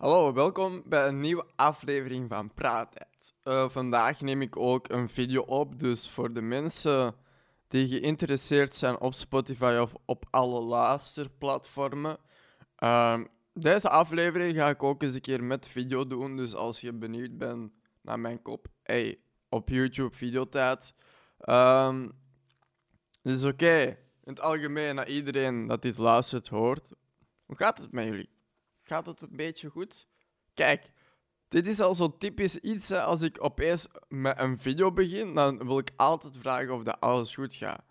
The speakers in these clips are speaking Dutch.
Hallo, welkom bij een nieuwe aflevering van Praattijd. Uh, vandaag neem ik ook een video op, dus voor de mensen die geïnteresseerd zijn op Spotify of op alle luisterplatformen. Uh, deze aflevering ga ik ook eens een keer met video doen, dus als je benieuwd bent naar mijn kop, hey, op YouTube videotijd. Um, dus oké, in het algemeen naar iedereen dat dit luistert hoort. Hoe gaat het met jullie? Gaat het een beetje goed? Kijk, dit is al zo typisch iets. Als ik opeens met een video begin, dan wil ik altijd vragen of dat alles goed gaat.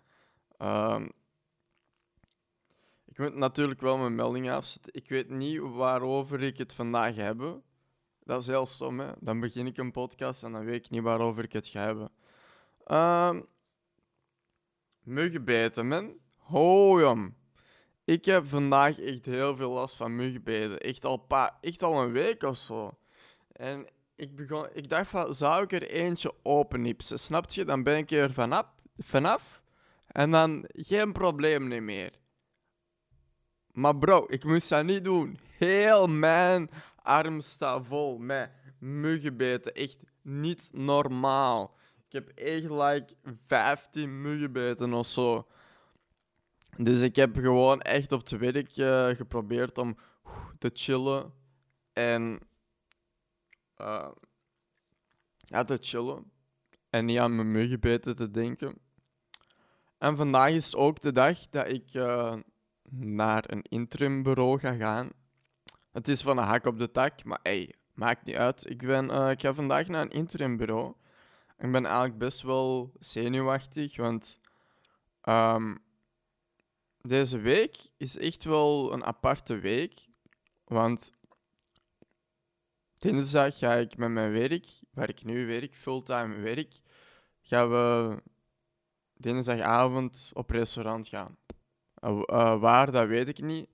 Um, ik moet natuurlijk wel mijn melding afzetten. Ik weet niet waarover ik het vandaag heb. Dat is heel stom, hè? Dan begin ik een podcast en dan weet ik niet waarover ik het ga hebben. Um, muggenbeten, man. Hoi, ik heb vandaag echt heel veel last van muggenbeten. Echt al, pa echt al een week of zo. En ik, begon, ik dacht van, zou ik er eentje opennipsen? Snap je? Dan ben ik er vanaf, vanaf. En dan geen probleem meer. Maar bro, ik moest dat niet doen. Heel mijn arm staat vol met muggenbeten. Echt niet normaal. Ik heb echt like 15 muggenbeten of zo. Dus ik heb gewoon echt op het werk uh, geprobeerd om te chillen en uh, ja, te chillen en niet aan mijn muggenbeten te denken. En vandaag is ook de dag dat ik uh, naar een interimbureau ga gaan. Het is van een hak op de tak, maar hey, maakt niet uit. Ik, ben, ik ga vandaag naar een interimbureau. Ik ben eigenlijk best wel zenuwachtig, want um, deze week is echt wel een aparte week. Want dinsdag ga ik met mijn werk, waar ik nu werk, fulltime werk, gaan we dinsdagavond op restaurant gaan. Uh, waar, dat weet ik niet.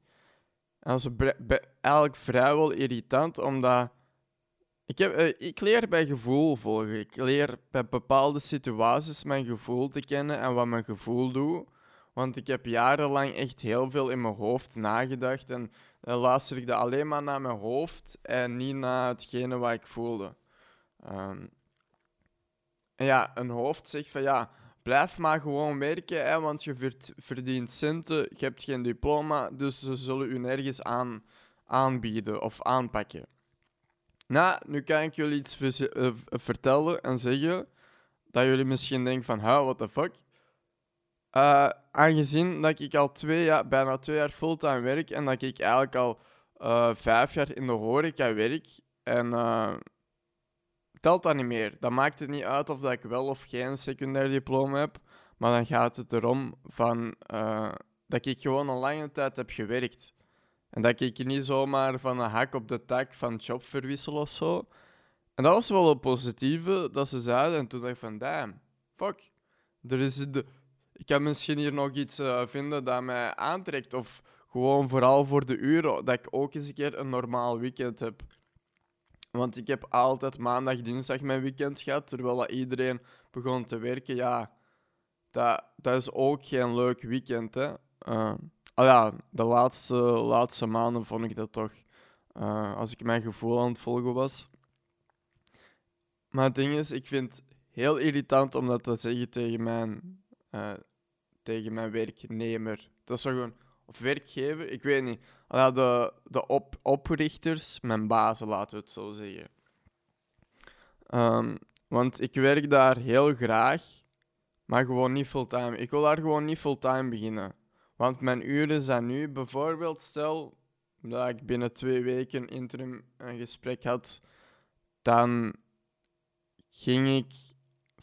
En dat is eigenlijk vrijwel irritant, omdat ik, heb, uh, ik leer bij gevoel volgen. Ik leer bij bepaalde situaties mijn gevoel te kennen en wat mijn gevoel doet. Want ik heb jarenlang echt heel veel in mijn hoofd nagedacht. En dan luisterde ik alleen maar naar mijn hoofd en niet naar hetgene wat ik voelde. Um, en ja, een hoofd zegt van ja, blijf maar gewoon werken, hè, want je verdient centen, je hebt geen diploma, dus ze zullen u nergens aan, aanbieden of aanpakken. Nou, nu kan ik jullie iets uh, vertellen en zeggen dat jullie misschien denken van, huh, what the fuck? Uh, aangezien dat ik al twee jaar, bijna twee jaar fulltime werk en dat ik eigenlijk al uh, vijf jaar in de horeca werk. En uh, telt dat niet meer. Dan maakt het niet uit of dat ik wel of geen secundair diploma heb. Maar dan gaat het erom van, dat ik gewoon een lange tijd heb gewerkt. En dat ik niet zomaar van een hak op de tak van job verwissel of zo. En dat was wel een positieve dat ze zeiden. En toen dacht ik van, damn, fuck. Er is de, ik kan misschien hier nog iets uh, vinden dat mij aantrekt. Of gewoon vooral voor de uren, dat ik ook eens een keer een normaal weekend heb. Want ik heb altijd maandag, dinsdag mijn weekend gehad, terwijl iedereen begon te werken. Ja, dat, dat is ook geen leuk weekend, hè. Uh, ja, de laatste, laatste maanden vond ik dat toch, uh, als ik mijn gevoel aan het volgen was. Maar het ding is, ik vind het heel irritant om dat te zeggen tegen mijn uh, tegen mijn werknemer. Dat gewoon, of werkgever, ik weet niet. de, de op, oprichters, mijn bazen, laten we het zo zeggen. Um, want ik werk daar heel graag, maar gewoon niet fulltime. Ik wil daar gewoon niet fulltime beginnen. Want mijn uren zijn nu bijvoorbeeld, stel dat ik binnen twee weken interim een gesprek had, dan ging ik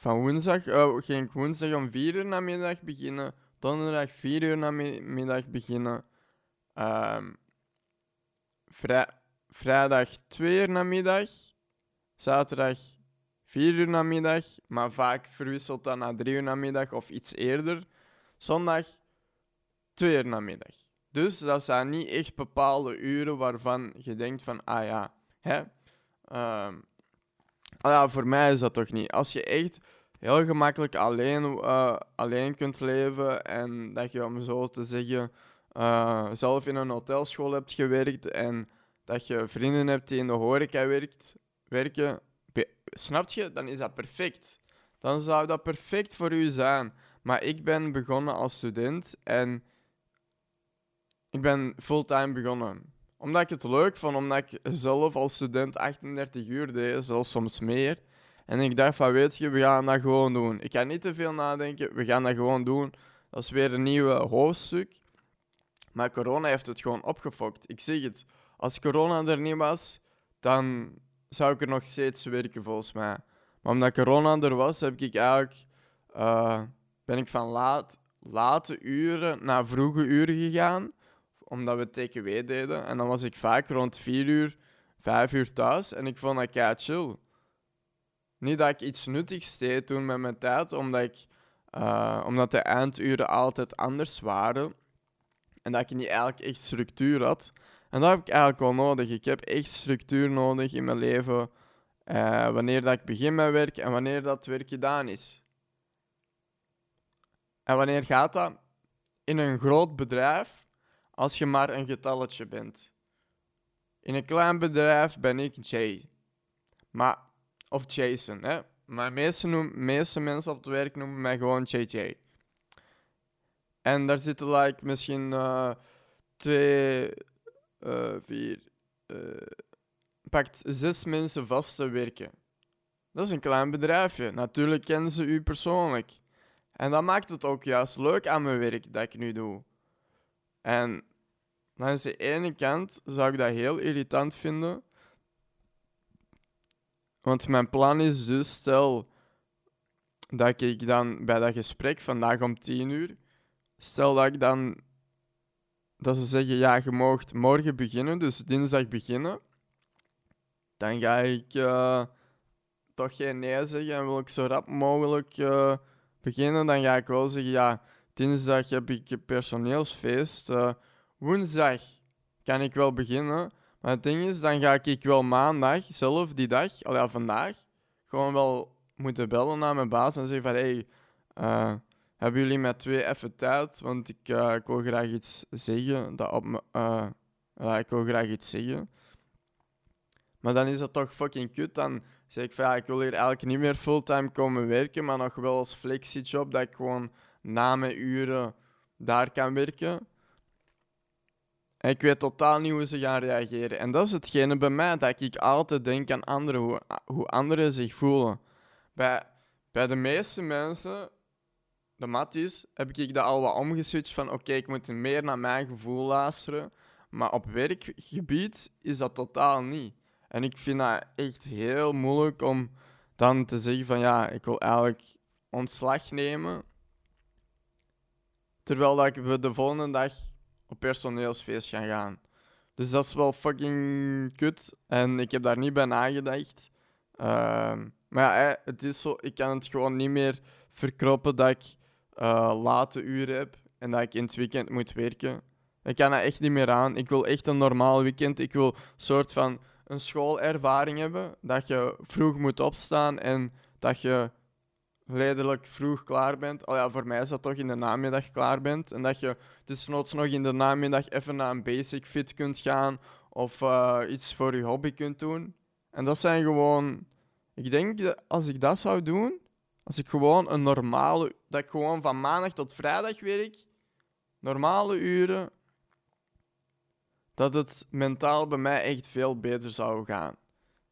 van woensdag uh, ging ik woensdag om 4 uur namiddag beginnen. Donderdag 4 uur namiddag beginnen. Um, vrij, vrijdag 2 uur namiddag. Zaterdag 4 uur namiddag. Maar vaak verwisselt dat naar 3 uur namiddag of iets eerder. Zondag 2 uur namiddag. Dus dat zijn niet echt bepaalde uren waarvan je denkt van, ah ja, hè. Um, ja, voor mij is dat toch niet. Als je echt heel gemakkelijk alleen, uh, alleen kunt leven en dat je, om zo te zeggen, uh, zelf in een hotelschool hebt gewerkt en dat je vrienden hebt die in de horeca werkt, werken, snap je? Dan is dat perfect. Dan zou dat perfect voor u zijn. Maar ik ben begonnen als student en ik ben fulltime begonnen. Omdat ik het leuk vond, omdat ik zelf als student 38 uur deed, zelfs soms meer. En ik dacht van, weet je, we gaan dat gewoon doen. Ik ga niet te veel nadenken, we gaan dat gewoon doen. Dat is weer een nieuw hoofdstuk. Maar corona heeft het gewoon opgefokt. Ik zeg het, als corona er niet was, dan zou ik er nog steeds werken volgens mij. Maar omdat corona er was, heb ik eigenlijk, eh, ben ik van laat, late uren naar vroege uren gegaan. Omdat we TKW deden. En dan was ik vaak rond 4 uur, 5 uur thuis. En ik vond dat kei chill. Niet dat ik iets nuttigs deed toen met mijn tijd, omdat, ik, eh, omdat de einduren altijd anders waren. En dat ik niet eigenlijk echt structuur had. En dat heb ik eigenlijk wel nodig. Ik heb echt structuur nodig in mijn leven. eh, wanneer dat ik begin met werk en wanneer dat werk gedaan is. En wanneer gaat dat? In een groot bedrijf, als je maar een getalletje bent. In een klein bedrijf ben ik Jay. Maar, of Jason, hè. Maar noem, meeste mensen op het werk noemen mij gewoon JJ. En daar zitten like, misschien eh, twee, eh, vier, eh, pakt zes mensen vast te werken. Dat is een klein bedrijfje. Natuurlijk kennen ze u persoonlijk. En dat maakt het ook juist leuk aan mijn werk dat ik nu doe. En langs de ene kant zou ik dat heel irritant vinden. Want mijn plan is dus, stel dat ik dan bij dat gesprek vandaag om 10 uur, stel dat ik dan, dat ze zeggen, ja, je mag morgen beginnen, dus dinsdag beginnen, dan ga ik eh, toch geen nee zeggen en wil ik zo rap mogelijk eh, beginnen. Dan ga ik wel zeggen, ja, dinsdag heb ik personeelsfeest, eh, woensdag kan ik wel beginnen. Maar het ding is, dan ga ik wel maandag zelf die dag, al ja, vandaag, gewoon wel moeten bellen naar mijn baas en zeggen van hey, eh, hebben jullie met twee even tijd? Want ik, eh, ik wil graag iets zeggen. Dat op me, ja, ik wil graag iets zeggen. Maar dan is dat toch fucking kut. Dan zeg ik van ja, ik wil hier eigenlijk niet meer fulltime komen werken, maar nog wel als flexiejob dat ik gewoon na mijn uren daar kan werken. En ik weet totaal niet hoe ze gaan reageren. En dat is hetgene bij mij, dat ik altijd denk aan anderen, hoe, hoe anderen zich voelen. Bij, bij de meeste mensen, de matties, heb ik dat al wat omgeswitcht van oké, ik moet meer naar mijn gevoel luisteren. Maar op werkgebied is dat totaal niet. En ik vind dat echt heel moeilijk om dan te zeggen van ja, ik wil eigenlijk ontslag nemen. Terwijl dat ik de volgende dag op personeelsfeest gaan gaan. Dus dat is wel fucking kut. En ik heb daar niet bij nagedacht. Ehm, maar ja, het is zo, ik kan het gewoon niet meer verkroppen dat ik eh, late uren heb en dat ik in het weekend moet werken. Ik kan dat echt niet meer aan. Ik wil echt een normaal weekend. Ik wil een soort van een schoolervaring hebben. Dat je vroeg moet opstaan en dat je redelijk vroeg klaar bent. Al ja, voor mij is dat toch in de namiddag klaar bent. En dat je dus noods nog in de namiddag even naar een basic fit kunt gaan of eh, iets voor je hobby kunt doen. En dat zijn gewoon... Ik denk dat als ik dat zou doen, als ik gewoon een normale... Dat ik gewoon van maandag tot vrijdag werk, normale uren, dat het mentaal bij mij echt veel beter zou gaan.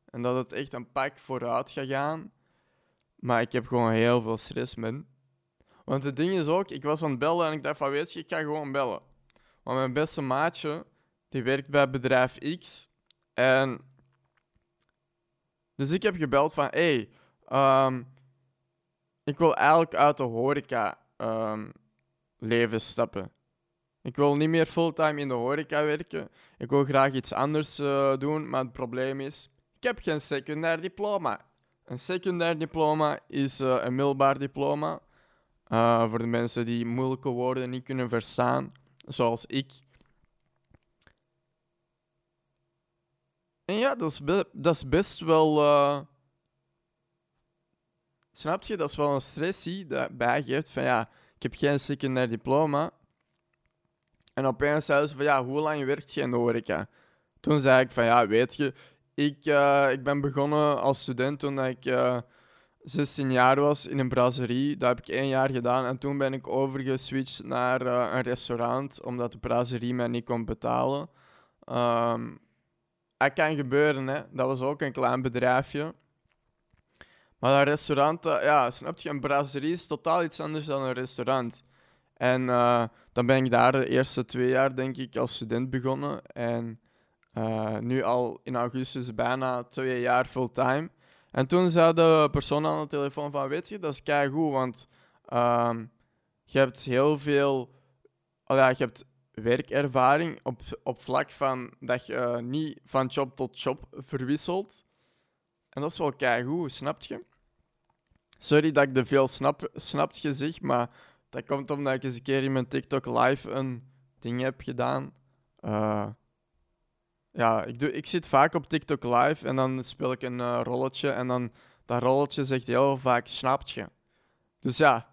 En dat het echt een pak vooruit gaat gaan. Maar ik heb gewoon heel veel stress, man. Want het ding is ook, ik was aan het bellen en ik dacht van, weet je, ik ga gewoon bellen. Want mijn beste maatje, die werkt bij bedrijf X. En... Dus ik heb gebeld van, hé, hey, ehm, ik wil eigenlijk uit de horeca ehm, leven stappen. Ik wil niet meer fulltime in de horeca werken. Ik wil graag iets anders eh, doen, maar het probleem is, ik heb geen secundair diploma. Een secundair diploma is eh, een middelbaar diploma. Uh, voor de mensen die moeilijke woorden niet kunnen verstaan, zoals ik. En ja, dat is, dat is best wel. Uh, snap je? Dat is wel een stressie dat bijgeeft van ja, ik heb geen secundair diploma. En opeens zei ze van ja, hoe lang werkt je in de horeca? toen zei ik van ja, weet je, ik, eh, ik ben begonnen als student toen ik uh, 16 jaar was in een brasserie. Dat heb ik één jaar gedaan en toen ben ik overgeswitcht naar uh, een restaurant omdat de brasserie mij niet kon betalen. Um, dat kan gebeuren, hè. Dat was ook een klein bedrijfje. Maar dat restaurant, ja, snap je, een brasserie is totaal iets anders dan een restaurant. En dan ben ik daar de eerste twee jaar, denk ik, als student begonnen. En uh, nu al in augustus bijna twee jaar fulltime. En toen zei de persoon aan de telefoon van, weet je, dat is keigoed, want uh, je hebt heel veel... Oh ja, je hebt werkervaring op, op vlak van dat je uh, niet van job tot job verwisselt. En dat is wel keigoed, snap je? Sorry dat ik de veel snap, snapt je zeg, maar dat komt omdat ik eens een keer in mijn TikTok live een ding heb gedaan. Uh, ja, ik, doe, ik zit vaak op TikTok live en dan speel ik een uh, rolletje en dan dat rolletje zegt heel vaak snapt je. Dus ja,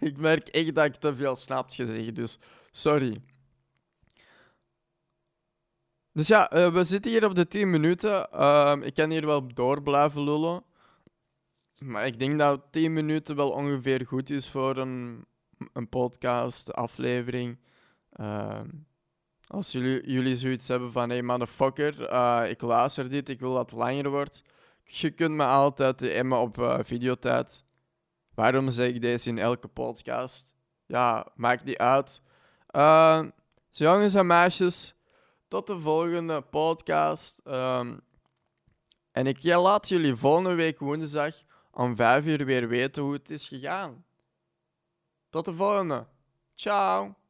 ik merk echt dat ik te veel snapt je zeg, dus sorry. Dus ja, uh, we zitten hier op de 10 minuten. Uh, ik kan hier wel door blijven lullen. Maar ik denk dat 10 minuten wel ongeveer goed is voor een, een podcast, aflevering. Uh, als jullie, jullie zoiets hebben van, hey motherfucker, uh, ik luister dit, ik wil dat het langer wordt. Je kunt me altijd emmen op uh, videotijd. Waarom zeg ik deze in elke podcast? Ja, maakt niet uit. Uh, jongens en meisjes, tot de volgende podcast. Um, en ik laat jullie volgende week woensdag om vijf uur weer weten hoe het is gegaan. Tot de volgende. Ciao.